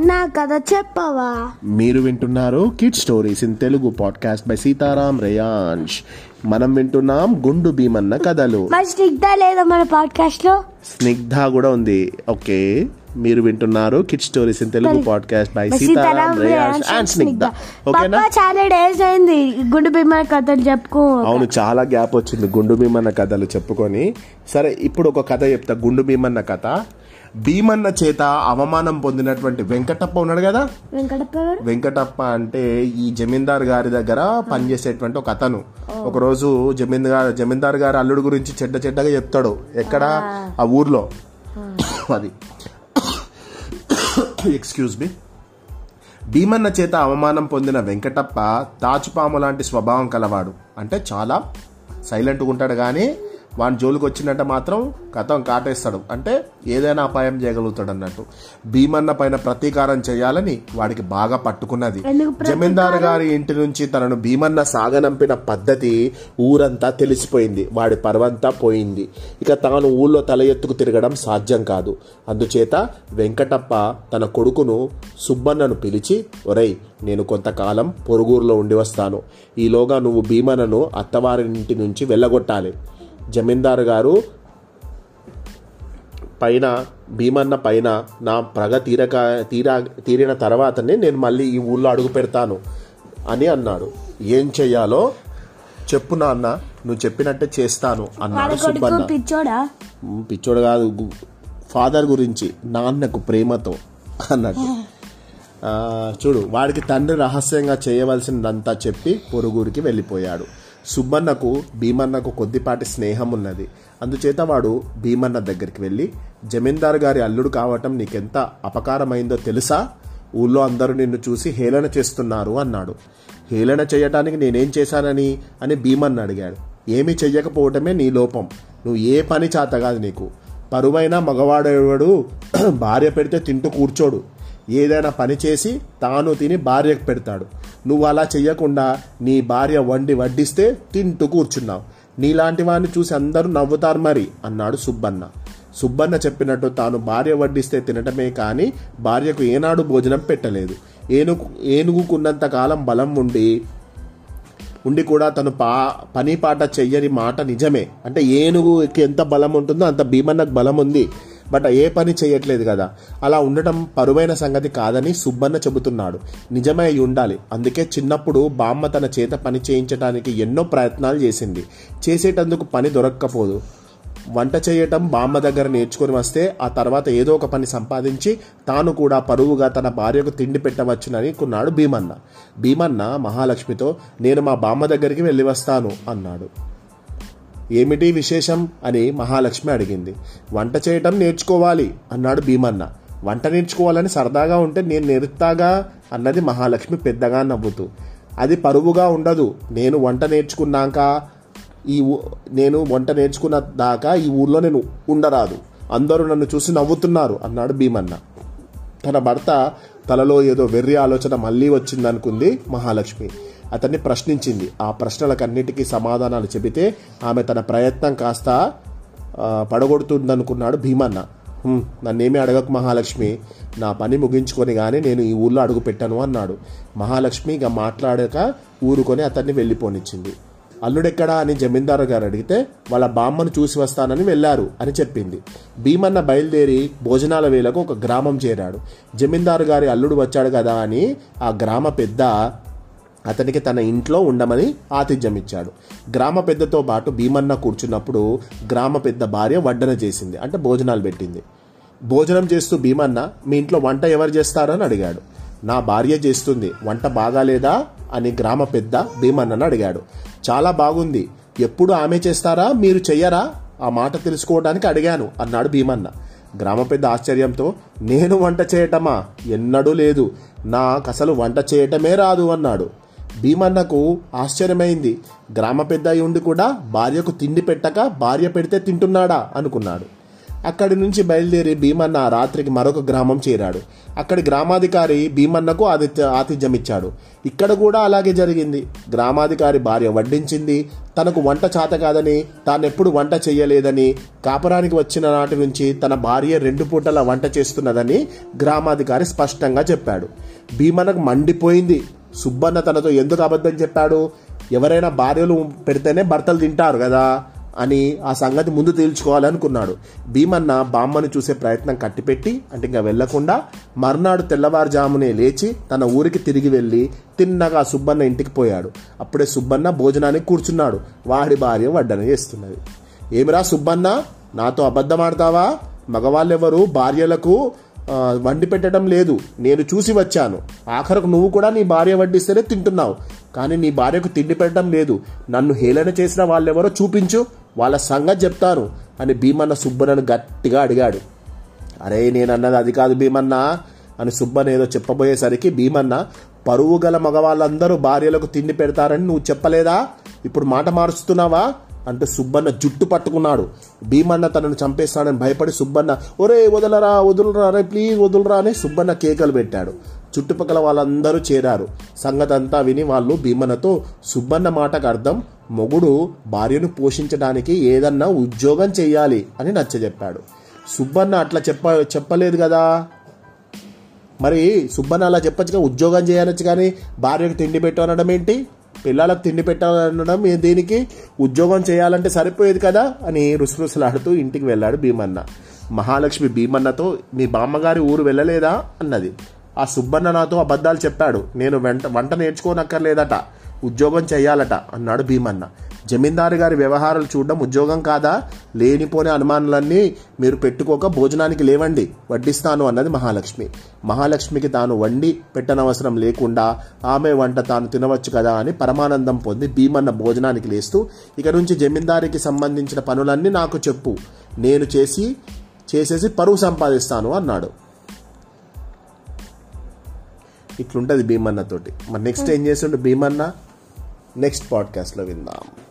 అన్నా కథ చెప్పవా? మీరు వింటున్నారు kid stories in Telugu podcast by Sitaram Reyansh మనం వింటున్నాం గుండు భీమన్న కథలు. మరి స్నిగ్ధ లేదా మన పాడ్కాస్ట్లో? స్నిగ్ధ కూడా ఉంది. ఓకే. మీరు వింటున్నారు kid stories in Telugu podcast by Sitaram Reyansh and Snigdha ఓకేనా? చాలా డేస్ అయింది. గుండు భీమ కథలు చెప్పుకో. అవును చాలా గ్యాప్ వచ్చింది గుండు భీమన్న కథలు చెప్పుకొని. సరే ఇప్పుడు ఒక కథ చెప్తా. గుండు భీమన్న కథ. భీమన్న చేత అవమానం పొందినటువంటి వెంకటప్ప ఉన్నాడు కదా? వెంకటప్ప అంటే ఈ జమీందార్ గారి దగ్గర పనిచేసేటువంటి ఒక అతను. ఒకరోజు జమీందార్ జమీందార్ గారి అల్లుడు గురించి చెడ్డ చెడ్డగా చెప్తాడు. ఎక్కడ? ఆ. ఊర్లో. అది. ఎక్స్క్యూజ్ మీ భీమన్న చేత అవమానం పొందిన వెంకటప్ప తాచుపాము లాంటి స్వభావం కలవాడు. అంటే చాలా సైలెంట్గా ఉంటాడు కానీ వాని జోలికి వచ్చినట్టు మాత్రం కథం కాటేస్తాడు. అంటే ఏదైనా అపాయం చేయగలుగుతాడు అన్నట్టు. భీమన్న పైన ప్రతీకారం చేయాలని వాడికి బాగా పట్టుకున్నది. జమీందారు గారి ఇంటి నుంచి తనను భీమన్న సాగనంపిన పద్ధతి ఊరంతా తెలిసిపోయింది. వాడి పర్వంతా పోయింది. ఇక తాను ఊళ్ళో తల ఎత్తుకు తిరగడం సాధ్యం కాదు. అందుచేత వెంకటప్ప తన కొడుకును సుబ్బన్నను పిలిచి ఒరేయ్ నేను కొంతకాలం పొరుగురులో ఉండి వస్తాను. ఈలోగా నువ్వు భీమన్నను అత్తవారింటి నుంచి వెళ్ళగొట్టాలి. జమీందారు గారు పైన భీమన్న పైన నా ప్రగ తీరక తీరా తీరిన తర్వాతనే నేను మళ్ళీ ఈ ఊళ్ళో అడుగు పెడతాను అని అన్నాడు. ఏం చెయ్యాలో చెప్పు నాన్న నువ్వు చెప్పినట్టే చేస్తాను అన్నాడు సుబ్బన్న. పిచ్చోడా? కాదు ఫాదర్ గురించి నాన్నకు ప్రేమతో అన్నట్టు చూడు వాడికి తండ్రి రహస్యంగా చేయవలసిందంతా చెప్పి పొరుగురికి వెళ్ళిపోయాడు. సుబ్బన్నకు భీమన్నకు కొద్దిపాటి స్నేహం ఉన్నది. అందుచేత వాడు భీమన్న దగ్గరికి వెళ్ళి జమీందారు గారి అల్లుడు కావటం నీకెంత అపకారమైందో తెలుసా? ఊళ్ళో అందరూ నిన్ను చూసి హేళన చేస్తున్నారు అన్నాడు. హేళన చేయటానికి నేనేం చేశానని? అని భీమన్న అడిగాడు. ఏమీ చెయ్యకపోవటమే నీ లోపం. నువ్వు ఏ పని చేత కాదు నీకు. పరువైన మగవాడేవాడు భార్య పెడితే తింటూ కూర్చోడు. ఏదైనా పని చేసి తాను తిని భార్యకు పెడతాడు. నువ్వు అలా చెయ్యకుండా నీ భార్య వండి వడ్డిస్తే తింటూ కూర్చున్నావు. నీలాంటి వాడిని చూసి అందరూ నవ్వుతారు మరి అన్నాడు సుబ్బన్న. సుబ్బన్న చెప్పినట్టు తాను భార్య వడ్డిస్తే తినటమే కానీ భార్యకు ఏనాడు భోజనం పెట్టలేదు. ఏనుగు ఏనుగుకున్నంత కాలం బలం ఉండి ఉండి కూడా తను పా పని పాట చెయ్యని మాట నిజమే. అంటే ఏనుగుకి ఎంత బలం ఉంటుందో అంత భీమన్నకు బలం ఉంది. బట్ ఏ పని చేయట్లేదు కదా. అలా ఉండటం పరువైన సంగతి కాదని సుబ్బన్న చెబుతున్నాడు. నిజమే అయి ఉండాలి. అందుకే చిన్నప్పుడు బామ్మ తన చేత పని చేయించడానికి ఎన్నో ప్రయత్నాలు చేసింది. చేసేటందుకు పని దొరక్కపోదు. వంట చేయటం బామ్మ దగ్గర నేర్చుకొని వస్తే ఆ తర్వాత ఏదో ఒక పని సంపాదించి తాను కూడా పరువుగా తన భార్యకు తిండి పెట్టవచ్చునని కొన్నాడు భీమన్న. భీమన్న మహాలక్ష్మితో నేను మా బామ్మ దగ్గరికి వెళ్ళి వస్తాను అన్నాడు. ఏమిటి విశేషం అని మహాలక్ష్మి అడిగింది. వంట చేయటం నేర్చుకోవాలి అన్నాడు భీమన్న. వంట నేర్చుకోవాలని సరదాగా ఉంటే నేను నేర్తాగా అన్నది మహాలక్ష్మి పెద్దగా నవ్వుతూ. అది పరువుగా ఉండదు. నేను వంట నేర్చుకున్నాక ఈ నేను వంట నేర్చుకున్న దాకా ఈ ఊర్లో నేను ఉండరాదు. అందరూ నన్ను చూసి నవ్వుతున్నారు అన్నాడు భీమన్న. తన భర్త తలలో ఏదో వెర్రి ఆలోచన మళ్ళీ వచ్చిందనుకుంది మహాలక్ష్మి. అతన్ని ప్రశ్నించింది. ఆ ప్రశ్నలకన్నిటికీ సమాధానాలు చెబితే ఆమె తన ప్రయత్నం కాస్త పడగొడుతుందనుకున్నాడు భీమన్న. నన్నేమీ అడగకు మహాలక్ష్మి. నా పని ముగించుకొని కానీ నేను ఈ ఊళ్ళో అడుగు పెట్టాను అన్నాడు. మహాలక్ష్మి ఇక మాట్లాడక ఊరుకొని అతన్ని వెళ్ళిపోనిచ్చింది. అల్లుడెక్కడా? అని జమీందారు గారు అడిగితే వాళ్ళ బామ్మను చూసి వస్తానని వెళ్ళారు అని చెప్పింది. భీమన్న బయలుదేరి భోజనాల వేళకు ఒక గ్రామం చేరాడు. జమీందారు గారి అల్లుడు వచ్చాడు కదా అని ఆ గ్రామ పెద్ద అతనికి తన ఇంట్లో ఉండమని ఆతిథ్యం ఇచ్చాడు గ్రామ పెద్దతో పాటు భీమన్న కూర్చున్నప్పుడు గ్రామ పెద్ద భార్య వడ్డన చేసింది. అంటే భోజనాలు పెట్టింది. భోజనం చేస్తూ భీమన్న మీ ఇంట్లో వంట ఎవరు చేస్తారో? అని అడిగాడు. నా భార్య చేస్తుంది. వంట బాగాలేదా? అని గ్రామ పెద్ద భీమన్నను అడిగాడు. చాలా బాగుంది. ఎప్పుడు ఆమె చేస్తారా? మీరు చెయ్యరా? ఆ మాట తెలుసుకోవడానికి అడిగాను అన్నాడు భీమన్న. గ్రామ పెద్ద ఆశ్చర్యంతో నేను వంట చేయటమా? ఎన్నడూ లేదు. నాకు అసలు వంట చేయటమే రాదు అన్నాడు. భీమన్నకు ఆశ్చర్యమైంది. గ్రామ పెద్ద అయి ఉండి కూడా భార్యకు తిండి పెట్టక భార్య పెడితే తింటున్నాడా అనుకున్నాడు. అక్కడి నుంచి బయలుదేరి భీమన్న రాత్రికి మరొక గ్రామం చేరాడు. అక్కడి గ్రామాధికారి భీమన్నకు ఆతిథ్య ఆతిథ్యం ఇచ్చాడు ఇక్కడ కూడా అలాగే జరిగింది. గ్రామాధికారి భార్య వడ్డించింది. తనకు వంట చేత కాదని తానెప్పుడు వంట చేయలేదని కాపురానికి వచ్చిన నాటి నుంచి తన భార్య రెండు పూటల వంట చేస్తున్నదని గ్రామాధికారి స్పష్టంగా చెప్పాడు. భీమన్నకు మండిపోయింది. సుబ్బన్న తనతో ఎందుకు అబద్ధం చెప్పాడు? ఎవరైనా భార్యలు పెడితేనే భర్తలు తింటారు కదా అని ఆ సంగతి ముందు తేల్చుకోవాలనుకున్నాడు. భీమన్న బామ్మని చూసే ప్రయత్నం కట్టిపెట్టి అంటే ఇంకా వెళ్ళకుండా మర్నాడు తెల్లవారుజామునే లేచి తన ఊరికి తిరిగి వెళ్ళి తిన్నగా సుబ్బన్న ఇంటికి పోయాడు. అప్పుడే సుబ్బన్న భోజనానికి కూర్చున్నాడు. వాడి భార్య వడ్డన చేస్తున్నది. ఏమిరా సుబ్బన్న నాతో అబద్ధమాడతావా? మగవాళ్ళెవరు? భార్యలకు? వండి పెట్టడం లేదు. నేను చూసి వచ్చాను. ఆఖరకు నువ్వు కూడా నీ భార్య వడ్డిస్తేనే తింటున్నావు. కానీ నీ భార్యకు తిండి పెట్టడం లేదు. నన్ను హేళన చేసిన వాళ్ళెవరో చూపించు. వాళ్ళ సంగతి చెప్తాను అని భీమన్న సుబ్బన్నను గట్టిగా అడిగాడు. అరే నేను అన్నది అది కాదు భీమన్న అని సుబ్బన్న ఏదో చెప్పబోయేసరికి భీమన్న పరువు గల మగవాళ్ళందరూ భార్యలకు తిండి పెడతారని నువ్వు చెప్పలేదా? ఇప్పుడు మాట మారుస్తున్నావా? అంటే సుబ్బన్న జుట్టు పట్టుకున్నాడు. భీమన్న తనను చంపేస్తాడని భయపడి సుబ్బన్న ఒరే వదలరా వదులరా రే ప్లీజ్ వదులరా అని సుబ్బన్న కేకలు పెట్టాడు. చుట్టుపక్కల వాళ్ళందరూ చేరారు. సంగతంతా విని వాళ్ళు భీమన్నతో సుబ్బన్న మాటకు అర్థం మొగుడు భార్యను పోషించడానికి ఏదన్నా ఉద్యోగం చేయాలి అని నచ్చజెప్పాడు. సుబ్బన్న అట్లా చెప్ప చెప్పలేదు కదా? మరి సుబ్బన్న అలా చెప్పచ్చుగా ఉద్యోగం చేయనొచ్చు కానీ భార్యకు తిండి పెట్టు అనడం ఏంటి? పిల్లలకు తిండి పెట్టాలనడం దీనికి? ఉద్యోగం చేయాలంటే సరిపోయేది కదా? అని రుసరుసలాడుతూ ఇంటికి వెళ్ళాడు భీమన్న. మహాలక్ష్మి భీమన్నతో మీ బామ్మగారి ఊరు వెళ్ళలేదా? అన్నది. ఆ సుబ్బన్న నాతో అబద్ధాలు చెప్పాడు. నేను వెంట వంట నేర్చుకోనక్కర్లేదట. ఉద్యోగం చేయాలట అన్నాడు భీమన్న. జమీందారు గారి వ్యవహారాలు చూడడం ఉద్యోగం కాదా? లేనిపోని అనుమానాలన్నీ మీరు పెట్టుకోక భోజనానికి లేవండి. వడ్డిస్తాను అన్నది మహాలక్ష్మి. మహాలక్ష్మికి తాను వండి పెట్టనవసరం లేకుండా ఆమె వంట తాను తినవచ్చు కదా అని పరమానందం పొంది భీమన్న భోజనానికి లేస్తూ ఇక నుంచి జమీందారికి సంబంధించిన పనులన్నీ నాకు చెప్పు. నేను చేసి చేసేసి పరువు సంపాదిస్తాను అన్నాడు. ఇట్లుంటది భీమన్నతోటి. మరి నెక్స్ట్ ఏం చేస్తుండే భీమన్న? నెక్స్ట్ పాడ్కాస్ట్లో విందాం.